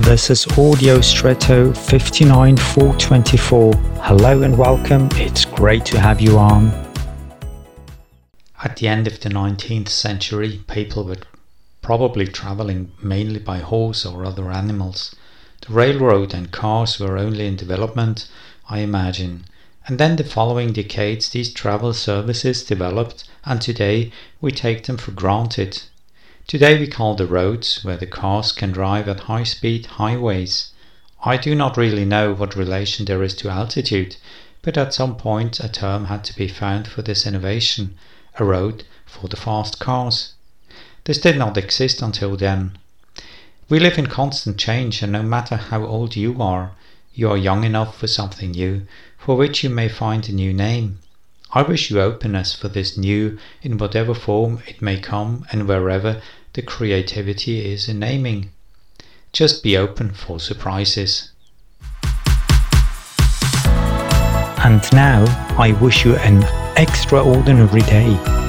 This is Audio Stretto 59424. Hello and welcome. It's great to have you on. At the end of the 19th century, people were probably traveling mainly by horse or other animals. The railroad and cars were only in development, I imagine. And then the following decades, these travel services developed, and today we take them for granted. Today we call the roads where the cars can drive at high speed highways. I do not really know what relation there is to altitude, but at some point a term had to be found for this innovation, a road for the fast cars. This did not exist until then. We live in constant change, and no matter how old you are, you are young enough for something new, for which you may find a new name. I wish you openness for this new in whatever form it may come and wherever the creativity is in naming. Just be open for surprises. And now I wish you an extraordinary day.